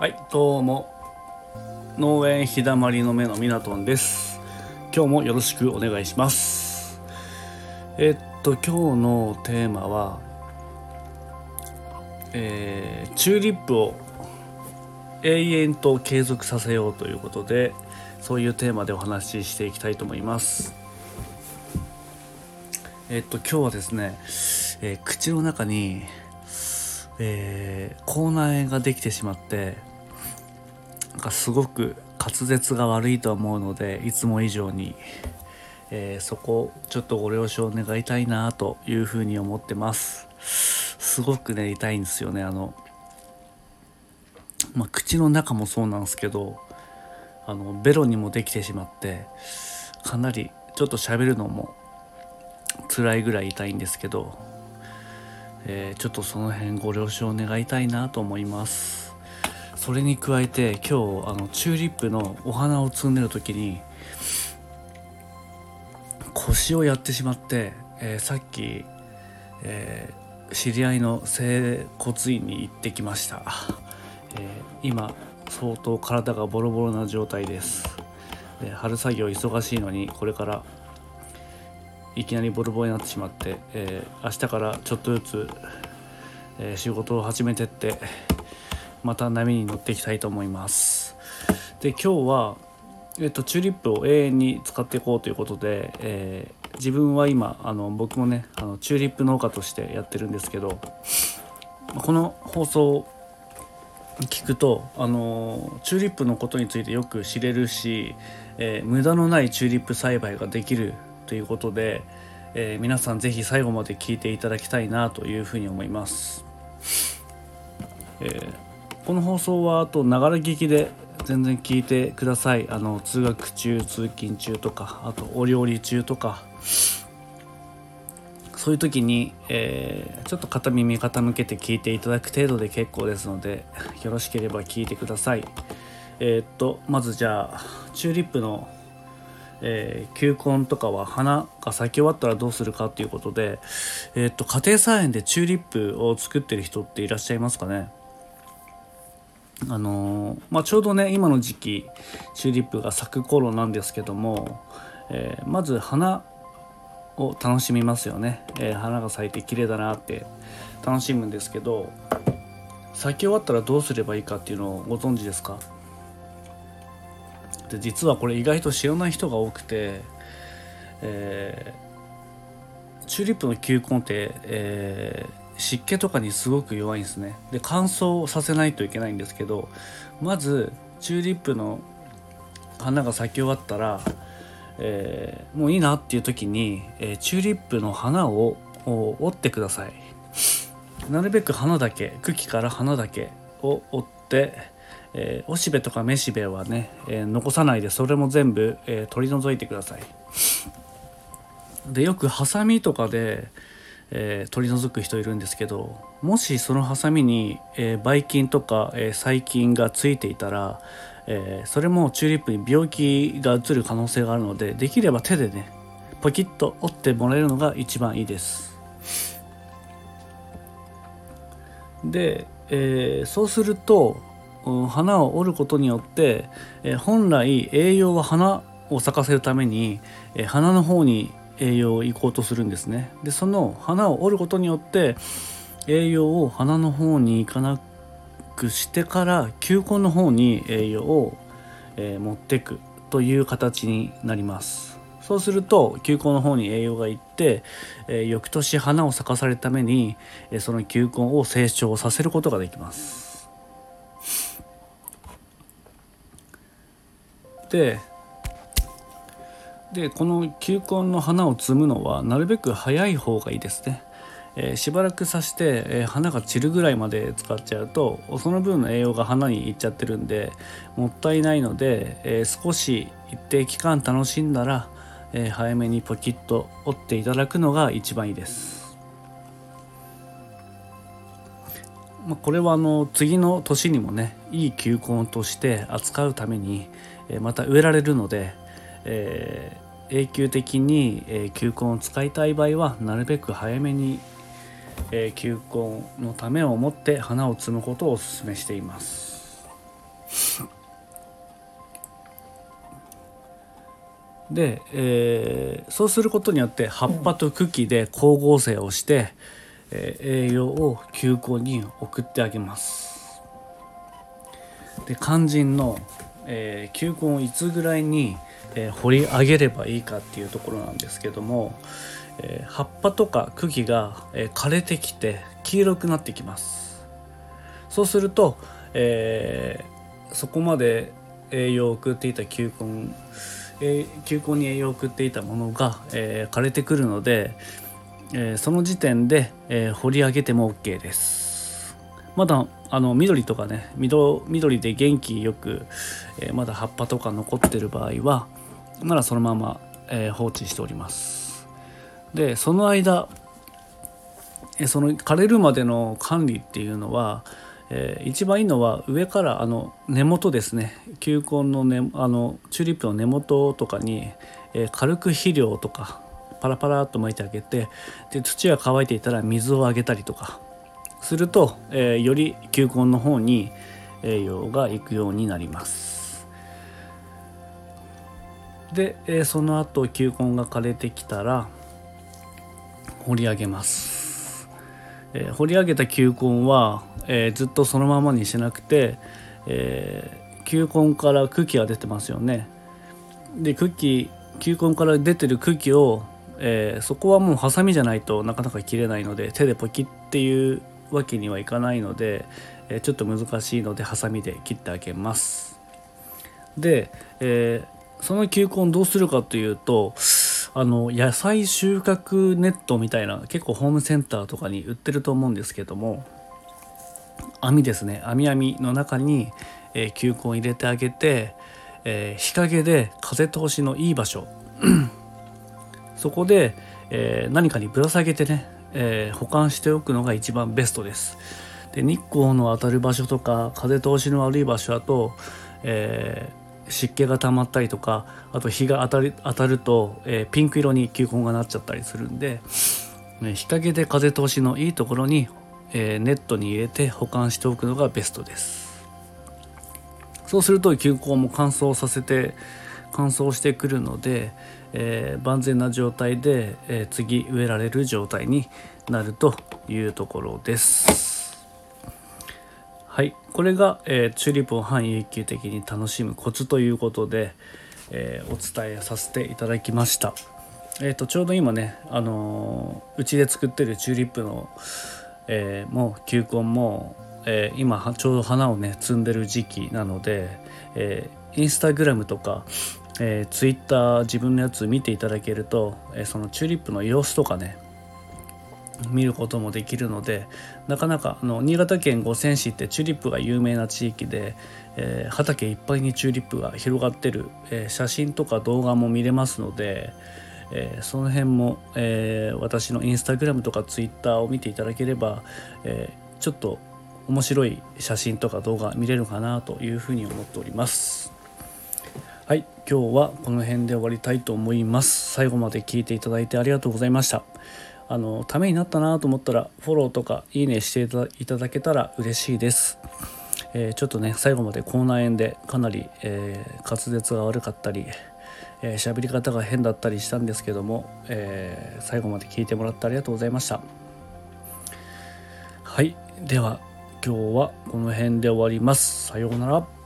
はいどうも。農園日だまりの目のミナトンです。今日もよろしくお願いします。えっと今日のテーマはえー、チューリップを永遠と継続させようということでそういうテーマでお話ししていきたいと思います。えっと今日はですね、えー、口の中にえー、口内炎ができてしまってなんかすごく滑舌が悪いと思うのでいつも以上に、えー、そこちょっとご了承願いたいなというふうに思ってます。すごくね痛いんですよねあの、まあ、口の中もそうなんですけどあのベロにもできてしまってかなりちょっと喋るのも辛いぐらい痛いんですけどえー、ちょっとその辺ご了承願いたいなと思います。それに加えて今日あのチューリップのお花を摘んでる時に腰をやってしまって、えー、さっき、えー、知り合いの整骨院に行ってきました、え今相当体がボロボロな状態です。で春作業忙しいのにこれからいきなりボロボロになってしまって、えー、明日からちょっとずつ、え、仕事を始めてってまた波に乗っていきたいと思います。で今日は、えっと、チューリップを永遠に使っていこうということで、えー、自分は今あの僕もねあのチューリップ農家としてやってるんですけどこの放送を聞くとあのチューリップのことについてよく知れるし、えー、無駄のないチューリップ栽培ができるということで、えー、皆さん是非最後まで聞いていただきたいなというふうに思います、えー、この放送はあとながら聞きで全然聞いてください。あの通学中通勤中とかあとお料理中とか。そういう時に、えー、ちょっと片耳傾けて聞いていただく程度で結構ですのでよろしければ聞いてください。えー、っとまずじゃあチューリップのえー、球根とかは花が咲き終わったらどうするかっていうことで、えー、っと家庭菜園でチューリップを作ってる人っていらっしゃいますかね？あの、まあ、ちょうどね今の時期チューリップが咲く頃なんですけども、えー、まず花を楽しみますよね、え花が咲いて綺麗だなって楽しむんですけど咲き終わったらどうすればいいかっていうのをご存知ですか？で実はこれ意外と知らない人が多くて、えー、チューリップの球根って、えー、湿気とかにすごく弱いんですね。で乾燥させないといけないんですけどまずチューリップの花が咲き終わったら、えー、もういいなっていう時に、えチューリップの花を折ってください。なるべく花だけ茎から花だけを折ってえー、おしべとかめしべはね、え、残さないでそれも全部、えー、取り除いてください。でよくハサミとかで、え取り除く人いるんですけどもしそのハサミに、えばい菌とか、え細菌がついていたら、えそれもチューリップに病気がうつる可能性があるのでできれば手でねポキッと折ってもらえるのが一番いいです。で、えそうすると花を折ることによって、え本来栄養は花を咲かせるために、え花の方に栄養を行こうとするんですね。でその花を折ることによって栄養を花の方に行かなくしてから球根の方に栄養を、え持っていくという形になります。そうすると球根の方に栄養がいって、え翌年花を咲かされるために、えその球根を成長させることができます。ってでこの球根の花を摘むのはなるべく早い方がいいですね。えー、しばらくさして、えー、花が散るぐらいまで使っちゃうとその分の栄養が花にいっちゃってるんでもったいないので、えー、少し一定期間楽しんだら、え早めにポキッと折っていただくのが一番いいです。まあ、これはあの次の年にもねいい球根として扱うために、また植えられるので、えー、永久的に、えー、球根を使いたい場合はなるべく早めに、えー、球根のためを思って花を摘むことをお勧めしています。で、えー、そうすることによって葉っぱと茎で光合成をして、えー、栄養を球根に送ってあげます。で肝心の、えー、球根をいつぐらいに、えー、掘り上げればいいかっていうところなんですけども、えー、葉っぱとか茎が、えー、枯れてきて黄色くなってきます。そうすると、えー、そこまで栄養を送っていた球根えー、球根に栄養を送っていたものが、えー、枯れてくるので、えー、その時点で、え掘り上げても OK です。まだあの緑とかね緑で元気よく、えまだ葉っぱとか残ってる場合はまだそのまま、え放置しております。でその間その枯れるまでの管理っていうのはえー、一番いいのは上からあの根元ですね。球根の根あのチューリップの根元とかに、えー、軽く肥料とかパラパラっと巻いてあげてで土が乾いていたら水をあげたりとかすると、えー、より球根の方に栄養がいくようになります。で、えその後球根が枯れてきたら掘り上げます、え掘り上げた球根はえー、ずっとそのままにしなくて、え、球根から茎が出てますよね。で茎球根から出てる茎を、え、そこはもうハサミじゃないとなかなか切れないので手でポキっていうわけにはいかないので、えちょっと難しいのでハサミで切ってあげます。で、えその球根どうするかというとあの野菜収穫ネットみたいな結構ホームセンターとかに売ってると思うんですけども網ですね。網網の中に、えー、球根入れてあげて、えー、日陰で風通しのいい場所。そこで、えー、何かにぶら下げてね、え保管しておくのが一番ベストです。で日光の当たる場所とか風通しの悪い場所だと、え湿気が溜まったりとかあと日が当たり当たると、えピンク色に球根がなっちゃったりするんで、ね、日陰で風通しのいいところにえー、ネットに入れて保管しておくのがベストです。そうすると球根も乾燥させて乾燥してくるので、えー、万全な状態で、えー、次植えられる状態になるというところです。はい。これが、えー、チューリップを半永久的に楽しむコツということで、えお伝えさせていただきました。えーと、ちょうど今ねあのうちで作ってるチューリップのえー、もう球根も、えー、今ちょうど花をね摘んでる時期なので、えー、インスタグラムとか、えー、ツイッター自分のやつ見ていただけると、えー、そのチューリップの様子とかね見ることもできるのでなかなかあの新潟県五泉市ってチューリップが有名な地域で、えー、畑いっぱいにチューリップが広がってる、えー、写真とか動画も見れますので、えー、その辺も、えー、私のインスタグラムとかツイッターを見ていただければ、えー、ちょっと面白い写真とか動画見れるかなというふうに思っております。はい今日はこの辺で終わりたいと思います。最後まで聞いていただいてありがとうございました。あのためになったなと思ったらフォローとかいいねしていただけたら嬉しいです。えー、ちょっとね最後まで口内炎でかなり、えー、滑舌が悪かったりえー、喋り方が変だったりしたんですけども、えー、最後まで聞いてもらってありがとうございました。はい。では今日はこの辺で終わります。さようなら。